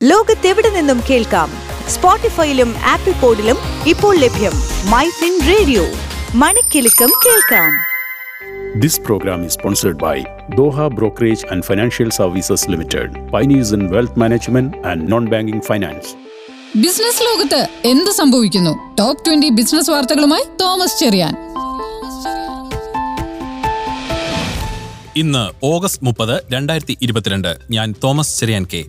ലോകത്തെവിടെ നിന്നും കേൾക്കാം സ്പോട്ടിഫൈയിലും ആപ്പിൾ പോഡിലും ഇപ്പോൾ ലഭ്യം മൈ ഫിൻ റേഡിയോ മണിക്കെലക്കം കേൾക്കാം This program is sponsored by Doha Brokerage and Financial Services Limited, pioneers in wealth management and non-banking finance. Business ലോകത്ത് എന്ത് സംഭവിക്കുന്നു ടോപ്പ് ട്വന്റി ബിസിനസ് വാർത്തകളുമായി തോമസ് ചെറിയാൻ ഇന്ന് ഓഗസ്റ്റ് മുപ്പത് രണ്ടായിരത്തി ഇരുപത്തിരണ്ട് ഞാൻ തോമസ് ചെറിയാൻ കെ.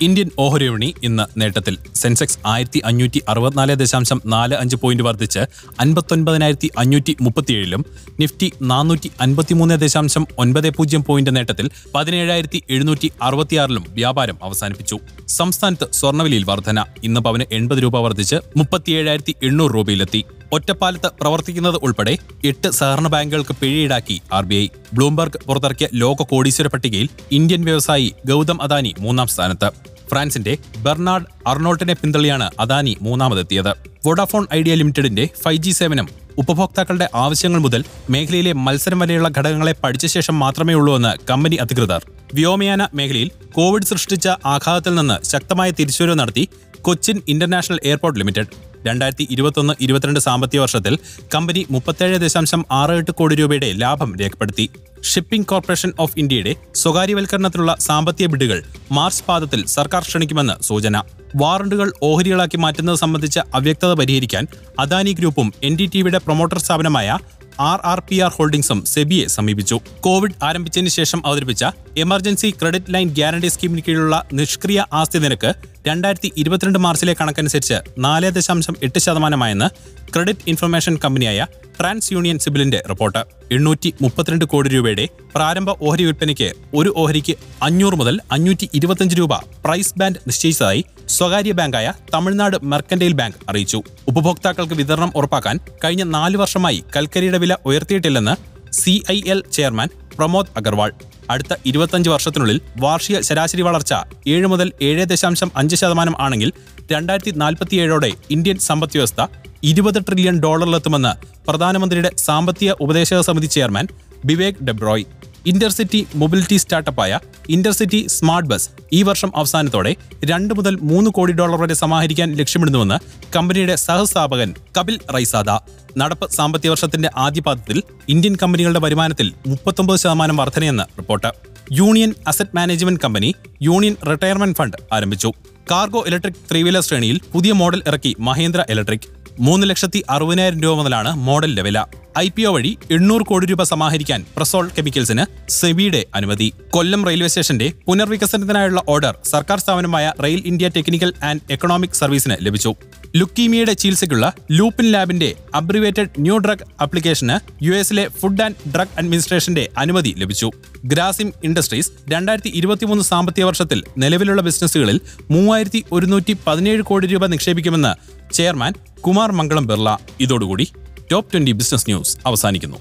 ഇന്ത്യൻ ഓഹരി വിപണി ഇന്ന് നേട്ടത്തിൽ. സെൻസെക്സ് ആയിരത്തി അഞ്ഞൂറ്റി അറുപത്തിനാല് ദശാംശം നാല് അഞ്ച് പോയിന്റ് വർദ്ധിച്ച് അൻപത്തൊൻപതിനായിരത്തി അഞ്ഞൂറ്റി മുപ്പത്തിയേഴിലും നിഫ്റ്റി നാനൂറ്റി അൻപത്തിമൂന്ന് ദശാംശം ഒൻപത് പൂജ്യം പോയിന്റ് നേട്ടത്തിൽ പതിനേഴായിരത്തി എഴുന്നൂറ്റി അറുപത്തിയാറിലും വ്യാപാരം അവസാനിപ്പിച്ചു. സംസ്ഥാനത്ത് സ്വർണവിലയിൽ വർധന. ഇന്ന് പവന് എൺപത് രൂപ വർദ്ധിച്ച് മുപ്പത്തിയേഴായിരത്തി എണ്ണൂറ് രൂപയിലെത്തി. ഒറ്റപ്പാലത്ത് പ്രവർത്തിക്കുന്നത് ഉൾപ്പെടെ എട്ട് സഹകരണ ബാങ്കുകൾക്ക് പിഴയീടാക്കി ആർ ബി ഐ ബ്ലൂംബർഗ് പുറത്തിറക്കിയ ലോക കോടീശ്വര പട്ടികയിൽ ഇന്ത്യൻ വ്യവസായി ഗൗതം അദാനി മൂന്നാം സ്ഥാനത്ത്. ഫ്രാൻസിന്റെ ബെർണാഡ് അർണോൾട്ടിനെ പിന്തള്ളിയാണ് അദാനി മൂന്നാമതെത്തിയത്. വോഡാഫോൺ ഐഡിയ ലിമിറ്റഡിന്റെ ഫൈവ് ജി സേവനം ഉപഭോക്താക്കളുടെ ആവശ്യങ്ങൾ മുതൽ മേഖലയിലെ മത്സരം വരെയുള്ള ഘടകങ്ങളെ പഠിച്ച ശേഷം മാത്രമേ ഉള്ളൂ എന്ന് കമ്പനി അധികൃതർ. വ്യോമയാന മേഖലയിൽ കോവിഡ് സൃഷ്ടിച്ച ആഘാതത്തിൽ നിന്ന് ശക്തമായ തിരിച്ചുവരവ് നടത്തി കൊച്ചിൻ ഇന്റർനാഷണൽ എയർപോർട്ട് ലിമിറ്റഡ്. രണ്ടായിരത്തി ഇരുപത്തൊന്ന് ഇരുപത്തിരണ്ട് സാമ്പത്തിക വർഷത്തിൽ കമ്പനി മുപ്പത്തേഴ് ദശാംശം ആറ് എട്ട് കോടി രൂപയുടെ ലാഭം രേഖപ്പെടുത്തി. ഷിപ്പിംഗ് കോർപ്പറേഷൻ ഓഫ് ഇന്ത്യയുടെ സ്വകാര്യവൽക്കരണത്തിലുള്ള സാമ്പത്തിക ബിഡുകൾ മാർച്ച് പാദത്തിൽ സർക്കാർ ക്ഷണിക്കുമെന്ന് സൂചന. വാറണ്ടുകൾ ഓഹരികളാക്കി മാറ്റുന്നത് സംബന്ധിച്ച അവ്യക്തത പരിഹരിക്കാൻ അദാനി ഗ്രൂപ്പും എൻ ഡി ടിവിയുടെ പ്രൊമോട്ടർ സ്ഥാപനമായ ആർ ആർ പി ആർ ഹോൾഡിംഗ്സും സെബിയെ സമീപിച്ചു. കോവിഡ് ആരംഭിച്ചതിന് ശേഷം അവതരിപ്പിച്ച എമർജൻസി ക്രെഡിറ്റ് ലൈൻ ഗ്യാരണ്ടി സ്കീമിന് കീഴിലുള്ള നിഷ്ക്രിയ ആസ്തി നിരക്ക് രണ്ടായിരത്തി ഇരുപത്തിരണ്ട് മാർച്ചിലെ കണക്കനുസരിച്ച് നാല് ദശാംശം എട്ട് ശതമാനമായെന്ന് ക്രെഡിറ്റ് ഇൻഫർമേഷൻ കമ്പനിയായ ട്രാൻസ് യൂണിയൻ സിബിലിന്റെ റിപ്പോർട്ട്. എണ്ണൂറ്റി മുപ്പത്തിരണ്ട് കോടി രൂപയുടെ പ്രാരംഭ ഓഹരി വിൽപ്പനയ്ക്ക് ഒരു ഓഹരിക്ക് അഞ്ഞൂറ് മുതൽ അഞ്ഞൂറ്റി ഇരുപത്തിയഞ്ച് രൂപ പ്രൈസ് ബാൻഡ് നിശ്ചയിച്ചതായി സ്വകാര്യ ബാങ്കായ തമിഴ്നാട് മെർക്കന്റൈൽ ബാങ്ക് അറിയിച്ചു. ഉപഭോക്താക്കൾക്ക് വിതരണം ഉറപ്പാക്കാൻ കഴിഞ്ഞ നാല് വർഷമായി കൽക്കരിയുടെ വില ഉയർത്തിയിട്ടില്ലെന്ന് C I L chairman Pramod Agarwal. അടുത്ത ഇരുപത്തഞ്ച് വർഷത്തിനുള്ളിൽ വാർഷിക ശരാശരി വളർച്ച ഏഴ് മുതൽ ഏഴ് ദശാംശം അഞ്ച് ശതമാനം ആണെങ്കിൽ രണ്ടായിരത്തി നാൽപ്പത്തിയേഴോടെ ഇന്ത്യൻ സമ്പദ് വ്യവസ്ഥ ഇരുപത് ട്രില്യൺ ഡോളറിലെത്തുമെന്ന് പ്രധാനമന്ത്രിയുടെ സാമ്പത്തിക ഉപദേശക സമിതി chairman Vivek Debroy. Intercity mobility സ്റ്റാർട്ടപ്പായ intercity smart bus ഈ വർഷം അവസാനത്തോടെ രണ്ട് മുതൽ മൂന്ന് കോടി ഡോളർ വരെ സമാഹരിക്കാൻ ലക്ഷ്യമിടുന്നുവെന്ന് കമ്പനിയുടെ സഹസ്ഥാപകൻ കപിൽ റൈസാദ. നടപ്പ് സാമ്പത്തിക വർഷത്തിന്റെ ആദ്യപാദത്തിൽ ഇന്ത്യൻ കമ്പനികളുടെ വരുമാനത്തിൽ മുപ്പത്തൊമ്പത് ശതമാനം വർധനയെന്ന് report. Union asset management company Union retirement fund ആരംഭിച്ചു. കാർഗോ ഇലക്ട്രിക് ത്രീ വീലർ ശ്രേണിയിൽ പുതിയ മോഡൽ ഇറക്കി മഹേന്ദ്ര ഇലക്ട്രിക്. മൂന്ന് ലക്ഷത്തി അറുപതിനായിരം രൂപ മുതലാണ് മോഡലിന്റെ വില. ഐ പി ഒ വഴി എണ്ണൂറ് കോടി രൂപ സമാഹരിക്കാൻ പ്രസോൾ കെമിക്കൽസിന് സെബിയുടെ അനുമതി. കൊല്ലം റെയിൽവേ സ്റ്റേഷന്റെ പുനർവികസനത്തിനായുള്ള ഓർഡർ സർക്കാർ സ്ഥാപനമായ rail India technical and economic സർവീസിന് ലഭിച്ചു. ലുക്കീമിയയുടെ ചികിത്സയ്ക്കുള്ള ലൂപ്പിൻ ലാബിന്റെ അബ്രിവേറ്റഡ് ന്യൂ ഡ്രഗ് ആപ്ലിക്കേഷന് യു എസിലെ ഫുഡ് ആൻഡ് ഡ്രഗ് അഡ്മിനിസ്ട്രേഷന്റെ അനുമതി ലഭിച്ചു. ഗ്രാസിം ഇൻഡസ്ട്രീസ് രണ്ടായിരത്തി ഇരുപത്തിമൂന്ന് സാമ്പത്തിക വർഷത്തിൽ നിലവിലുള്ള ബിസിനസ്സുകളിൽ മൂവായിരത്തി ഒരുന്നൂറ്റി പതിനേഴ് കോടി രൂപ നിക്ഷേപിക്കുമെന്ന് ചെയർമാൻ കുമാർ മംഗളം ബിർള. ഇതോടുകൂടി ടോപ്പ് ട്വന്റി ബിസിനസ് ന്യൂസ് അവസാനിക്കുന്നു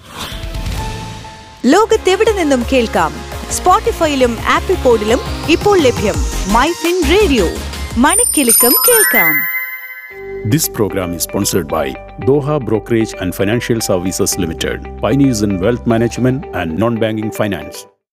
ലോകത്തെവിടെ നിന്നും കേൾക്കാം സ്പോട്ടിഫൈയിലും ആപ്പിൾ പോഡിലും ഇപ്പോൾ ലഭ്യം മൈ ഫിൻ റേഡിയോ മണിക്കെലക്കം കേൾക്കാം This program is sponsored by Doha Brokerage and Financial Services Limited, pioneers in wealth management and non-banking finance.